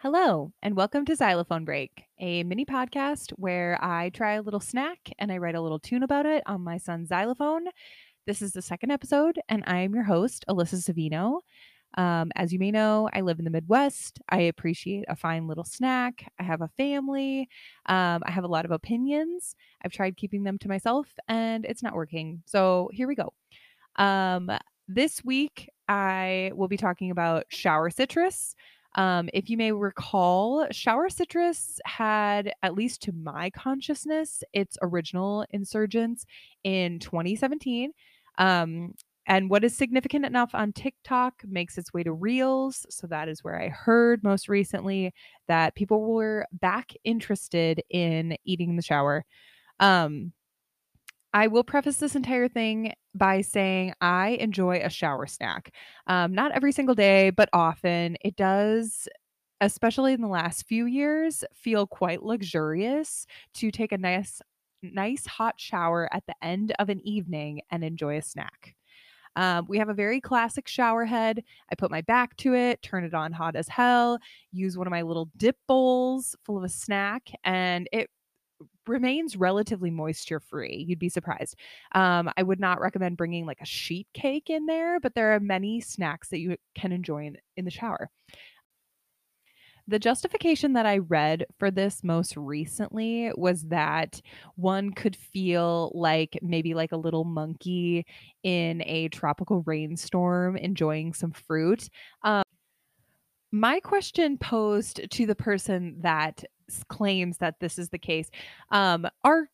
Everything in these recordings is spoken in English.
Hello, and welcome to Xylophone Break, a mini podcast where I try a little snack and I write a little tune about it on my son's xylophone. This is the second episode, and I am your host, Alyssa Savino. Um, as you may know, I live in the Midwest. I appreciate a fine little snack. I have a family. Um, I have a lot of opinions. I've tried keeping them to myself, and it's not working. So here we go. Um, this week, I will be talking about shower citrus. Um, if you may recall, shower citrus had, at least to my consciousness, its original insurgence in 2017. Um, and what is significant enough on TikTok makes its way to Reels. So that is where I heard most recently that people were back interested in eating in the shower. Um, I will preface this entire thing by saying I enjoy a shower snack. Um, not every single day, but often. It does, especially in the last few years, feel quite luxurious to take a nice, nice hot shower at the end of an evening and enjoy a snack. Um, we have a very classic shower head. I put my back to it, turn it on hot as hell, use one of my little dip bowls full of a snack, and it remains relatively moisture free. You'd be surprised. Um, I would not recommend bringing like a sheet cake in there, but there are many snacks that you can enjoy in, in the shower. The justification that I read for this most recently was that one could feel like maybe like a little monkey in a tropical rainstorm enjoying some fruit. Um, my question posed to the person that claims that this is the case. Um, are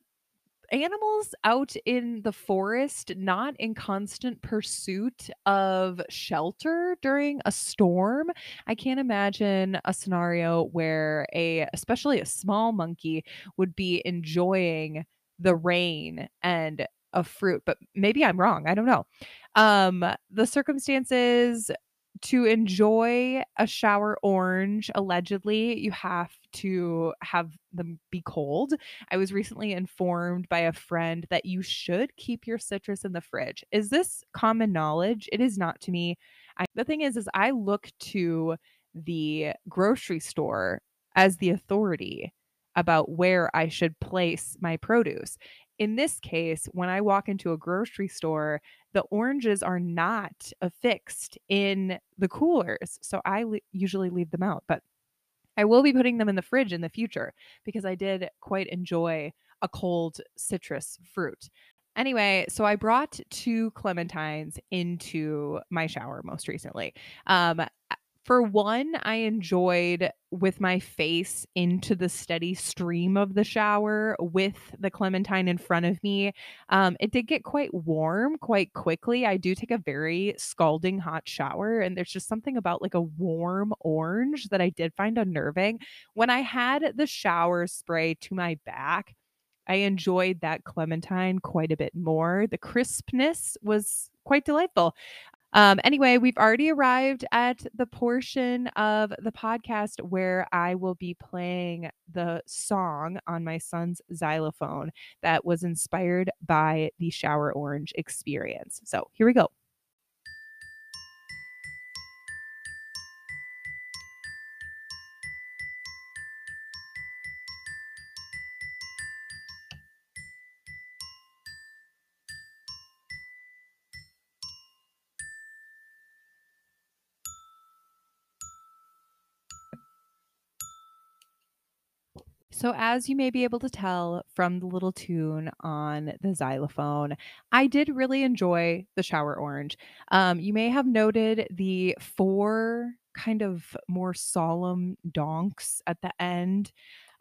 animals out in the forest not in constant pursuit of shelter during a storm? I can't imagine a scenario where a especially a small monkey would be enjoying the rain and a fruit, but maybe I'm wrong. I don't know. Um, the circumstances to enjoy a shower orange, allegedly, you have to have them be cold. I was recently informed by a friend that you should keep your citrus in the fridge. Is this common knowledge? It is not to me. I, the thing is, is I look to the grocery store as the authority about where I should place my produce. In this case, when I walk into a grocery store, the oranges are not affixed in the coolers. So I usually leave them out, but I will be putting them in the fridge in the future because I did quite enjoy a cold citrus fruit. Anyway, so I brought two clementines into my shower most recently. Um, for one, I enjoyed with my face into the steady stream of the shower with the clementine in front of me. Um, it did get quite warm quite quickly. I do take a very scalding hot shower, and there's just something about like a warm orange that I did find unnerving. When I had the shower spray to my back, I enjoyed that clementine quite a bit more. The crispness was quite delightful. Um, anyway, we've already arrived at the portion of the podcast where I will be playing the song on my son's xylophone that was inspired by the Shower Orange experience. So here we go. So, as you may be able to tell from the little tune on the xylophone, I did really enjoy the shower orange. Um, you may have noted the four kind of more solemn donks at the end.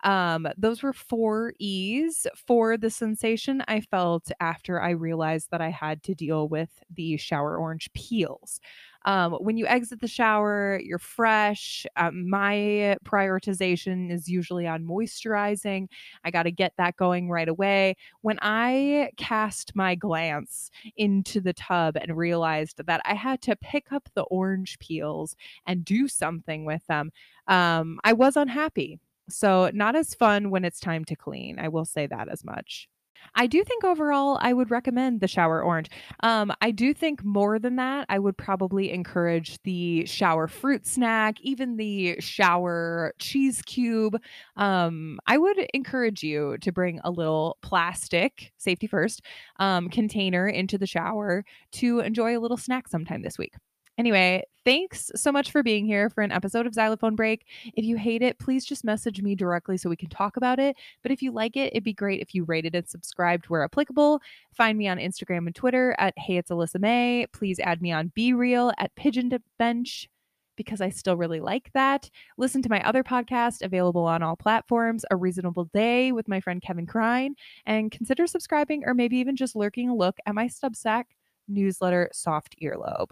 Um, those were four E's for the sensation I felt after I realized that I had to deal with the shower orange peels. Um, when you exit the shower, you're fresh. Um, my prioritization is usually on moisturizing. I got to get that going right away. When I cast my glance into the tub and realized that I had to pick up the orange peels and do something with them, um, I was unhappy. So, not as fun when it's time to clean. I will say that as much. I do think overall I would recommend the shower orange. Um, I do think more than that, I would probably encourage the shower fruit snack, even the shower cheese cube. Um, I would encourage you to bring a little plastic, safety first, um, container into the shower to enjoy a little snack sometime this week. Anyway, thanks so much for being here for an episode of Xylophone Break. If you hate it, please just message me directly so we can talk about it. But if you like it, it'd be great if you rated and subscribed where applicable. Find me on Instagram and Twitter at Hey It's Alyssa May. Please add me on BeReal at Pigeon Bench because I still really like that. Listen to my other podcast available on all platforms, A Reasonable Day with my friend Kevin Krine, and consider subscribing or maybe even just lurking a look at my Substack newsletter, Soft Earlobe.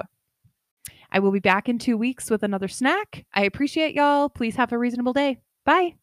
I will be back in two weeks with another snack. I appreciate y'all. Please have a reasonable day. Bye.